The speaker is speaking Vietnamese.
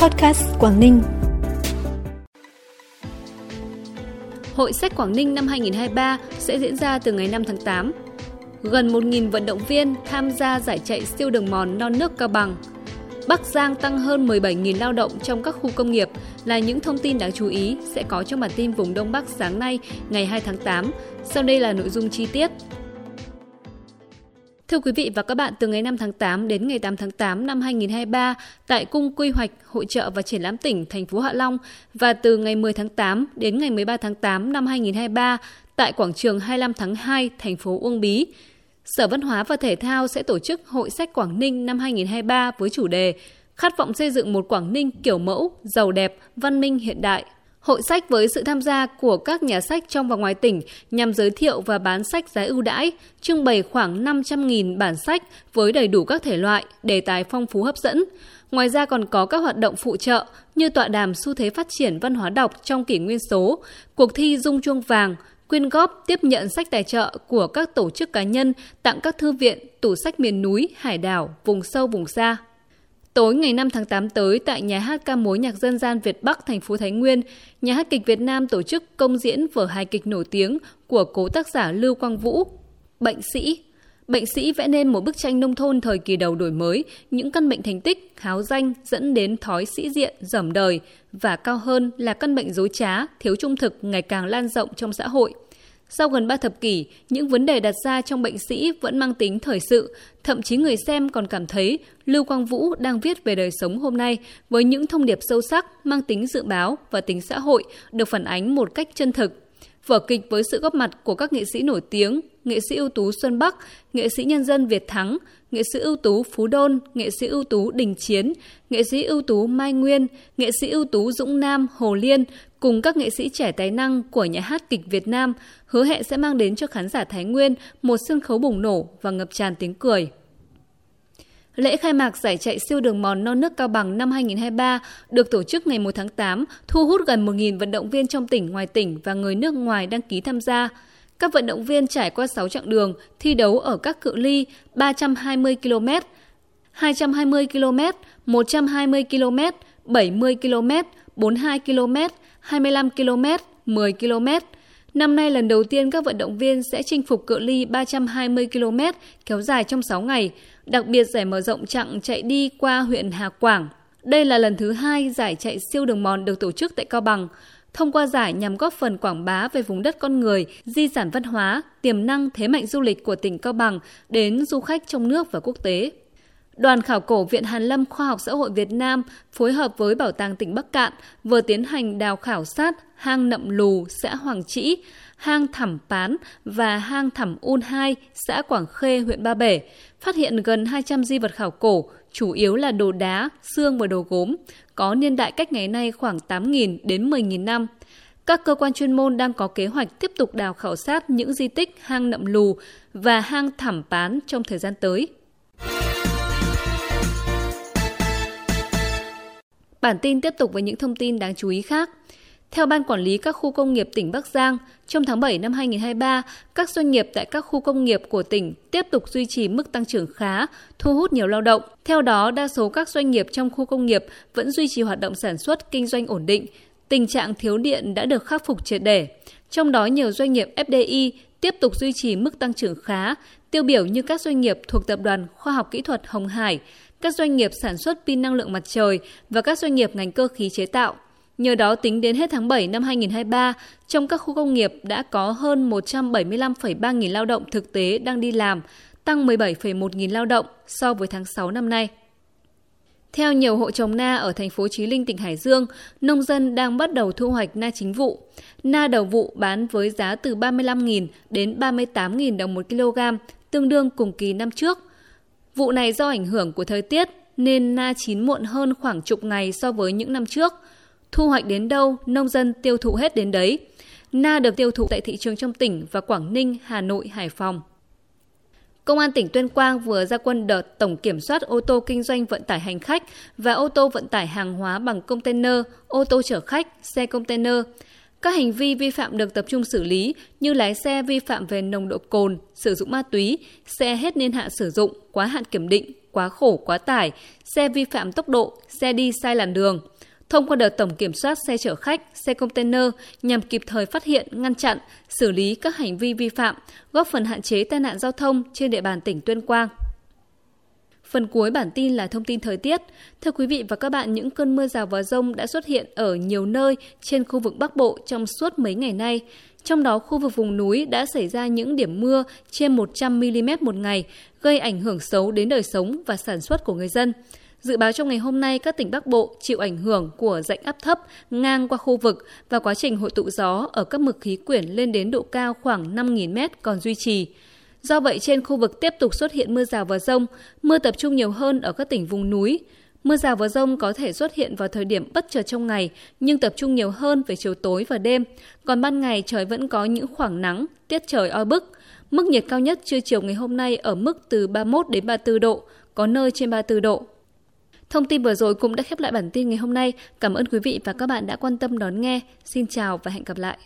Podcast Quảng Ninh. Hội sách Quảng Ninh năm 2023 sẽ diễn ra từ ngày 5 tháng 8. Gần 1.000 vận động viên tham gia giải chạy siêu đường mòn non nước Cao Bằng. Bắc Giang tăng hơn 17.000 lao động trong các khu công nghiệp là những thông tin đáng chú ý sẽ có trong bản tin vùng Đông Bắc sáng nay, ngày 2 tháng 8. Sau đây là nội dung chi tiết. Thưa quý vị và các bạn, từ ngày 5 tháng 8 đến ngày 8 tháng 8 năm 2023 tại Cung Quy hoạch, Hội trợ và Triển lãm tỉnh thành phố Hạ Long và từ ngày 10 tháng 8 đến ngày 13 tháng 8 năm 2023 tại quảng trường 25 tháng 2 thành phố Uông Bí. Sở Văn hóa và Thể thao sẽ tổ chức Hội sách Quảng Ninh năm 2023 với chủ đề Khát vọng xây dựng một Quảng Ninh kiểu mẫu, giàu đẹp, văn minh hiện đại, Hội sách với sự tham gia của các nhà sách trong và ngoài tỉnh nhằm giới thiệu và bán sách giá ưu đãi, trưng bày khoảng 500.000 bản sách với đầy đủ các thể loại, đề tài phong phú hấp dẫn. Ngoài ra còn có các hoạt động phụ trợ như tọa đàm xu thế phát triển văn hóa đọc trong kỷ nguyên số, cuộc thi dung chuông vàng, quyên góp tiếp nhận sách tài trợ của các tổ chức cá nhân tặng các thư viện, tủ sách miền núi, hải đảo, vùng sâu vùng xa. Tối ngày 5 tháng 8 tới tại nhà hát ca mối nhạc dân gian Việt Bắc thành phố Thái Nguyên, nhà hát kịch Việt Nam tổ chức công diễn vở hài kịch nổi tiếng của cố tác giả Lưu Quang Vũ, Bệnh sĩ. Bệnh sĩ vẽ nên một bức tranh nông thôn thời kỳ đầu đổi mới, những căn bệnh thành tích, háo danh dẫn đến thói sĩ diện, dởm đời và cao hơn là căn bệnh dối trá, thiếu trung thực ngày càng lan rộng trong xã hội – sau gần 3 thập kỷ, những vấn đề đặt ra trong bệnh sĩ vẫn mang tính thời sự, thậm chí người xem còn cảm thấy Lưu Quang Vũ đang viết về đời sống hôm nay với những thông điệp sâu sắc, mang tính dự báo và tính xã hội được phản ánh một cách chân thực. Vở kịch với sự góp mặt của các nghệ sĩ nổi tiếng, nghệ sĩ ưu tú Xuân Bắc, nghệ sĩ nhân dân Việt Thắng, nghệ sĩ ưu tú Phú Đôn, nghệ sĩ ưu tú Đình Chiến, nghệ sĩ ưu tú Mai Nguyên, nghệ sĩ ưu tú Dũng Nam, Hồ Liên cùng các nghệ sĩ trẻ tài năng của nhà hát kịch Việt Nam hứa hẹn sẽ mang đến cho khán giả Thái Nguyên một sân khấu bùng nổ và ngập tràn tiếng cười. Lễ khai mạc giải chạy siêu đường mòn non nước Cao Bằng năm 2023 được tổ chức ngày 1 tháng 8, thu hút gần 1.000 vận động viên trong tỉnh, ngoài tỉnh và người nước ngoài đăng ký tham gia. Các vận động viên trải qua 6 chặng đường, thi đấu ở các cự ly 320 km, 220 km, 120 km, 70 km, 42 km, 25 km, 10 km. Năm nay lần đầu tiên các vận động viên sẽ chinh phục cự ly 320 km kéo dài trong 6 ngày, đặc biệt giải mở rộng chặng chạy đi qua huyện Hà Quảng. Đây là lần thứ hai giải chạy siêu đường mòn được tổ chức tại Cao Bằng. Thông qua giải nhằm góp phần quảng bá về vùng đất con người, di sản văn hóa, tiềm năng thế mạnh du lịch của tỉnh Cao Bằng đến du khách trong nước và quốc tế. Đoàn khảo cổ Viện Hàn Lâm Khoa học Xã hội Việt Nam phối hợp với Bảo tàng tỉnh Bắc Cạn vừa tiến hành đào khảo sát hang Nậm Lù, xã Hoàng Trĩ, hang Thẩm Pán và hang Thẩm Un 2, xã Quảng Khê, huyện Ba Bể, phát hiện gần 200 di vật khảo cổ, chủ yếu là đồ đá, xương và đồ gốm, có niên đại cách ngày nay khoảng 8.000 đến 10.000 năm. Các cơ quan chuyên môn đang có kế hoạch tiếp tục đào khảo sát những di tích hang Nậm Lù và hang thảm Pán trong thời gian tới. Bản tin tiếp tục với những thông tin đáng chú ý khác. Theo Ban Quản lý các khu công nghiệp tỉnh Bắc Giang, trong tháng 7 năm 2023, các doanh nghiệp tại các khu công nghiệp của tỉnh tiếp tục duy trì mức tăng trưởng khá, thu hút nhiều lao động. Theo đó, đa số các doanh nghiệp trong khu công nghiệp vẫn duy trì hoạt động sản xuất, kinh doanh ổn định. Tình trạng thiếu điện đã được khắc phục triệt để. Trong đó, nhiều doanh nghiệp FDI tiếp tục duy trì mức tăng trưởng khá, tiêu biểu như các doanh nghiệp thuộc Tập đoàn Khoa học Kỹ thuật Hồng Hải, các doanh nghiệp sản xuất pin năng lượng mặt trời và các doanh nghiệp ngành cơ khí chế tạo. Nhờ đó, tính đến hết tháng 7 năm 2023, trong các khu công nghiệp đã có hơn 175,3 nghìn lao động thực tế đang đi làm, tăng 17,1 nghìn lao động so với tháng 6 năm nay. Theo nhiều hộ trồng na ở thành phố Chí Linh, tỉnh Hải Dương, nông dân đang bắt đầu thu hoạch na chính vụ. Na đầu vụ bán với giá từ 35.000 đến 38.000 đồng một kg, tương đương cùng kỳ năm trước. Vụ này do ảnh hưởng của thời tiết nên na chín muộn hơn khoảng chục ngày so với những năm trước. Thu hoạch đến đâu, nông dân tiêu thụ hết đến đấy. Na được tiêu thụ tại thị trường trong tỉnh và Quảng Ninh, Hà Nội, Hải Phòng. Công an tỉnh Tuyên Quang vừa ra quân đợt tổng kiểm soát ô tô kinh doanh vận tải hành khách và ô tô vận tải hàng hóa bằng container, ô tô chở khách, xe container. Các hành vi vi phạm được tập trung xử lý như lái xe vi phạm về nồng độ cồn, sử dụng ma túy, xe hết niên hạn sử dụng, quá hạn kiểm định, quá khổ quá tải, xe vi phạm tốc độ, xe đi sai làn đường. Thông qua đợt tổng kiểm soát xe chở khách, xe container nhằm kịp thời phát hiện, ngăn chặn, xử lý các hành vi vi phạm, góp phần hạn chế tai nạn giao thông trên địa bàn tỉnh Tuyên Quang. Phần cuối bản tin là thông tin thời tiết. Thưa quý vị và các bạn, những cơn mưa rào và rông đã xuất hiện ở nhiều nơi trên khu vực Bắc Bộ trong suốt mấy ngày nay. Trong đó, khu vực vùng núi đã xảy ra những điểm mưa trên 100 mm một ngày, gây ảnh hưởng xấu đến đời sống và sản xuất của người dân. Dự báo trong ngày hôm nay, các tỉnh Bắc Bộ chịu ảnh hưởng của rãnh áp thấp ngang qua khu vực và quá trình hội tụ gió ở các mực khí quyển lên đến độ cao khoảng 5.000 m còn duy trì. Do vậy, trên khu vực tiếp tục xuất hiện mưa rào và rông, mưa tập trung nhiều hơn ở các tỉnh vùng núi. Mưa rào và rông có thể xuất hiện vào thời điểm bất chợt trong ngày, nhưng tập trung nhiều hơn về chiều tối và đêm. Còn ban ngày trời vẫn có những khoảng nắng, tiết trời oi bức. Mức nhiệt cao nhất trưa chiều ngày hôm nay ở mức từ 31 đến 34 độ, có nơi trên 34 độ. Thông tin vừa rồi cũng đã khép lại bản tin ngày hôm nay. Cảm ơn quý vị và các bạn đã quan tâm đón nghe. Xin chào và hẹn gặp lại.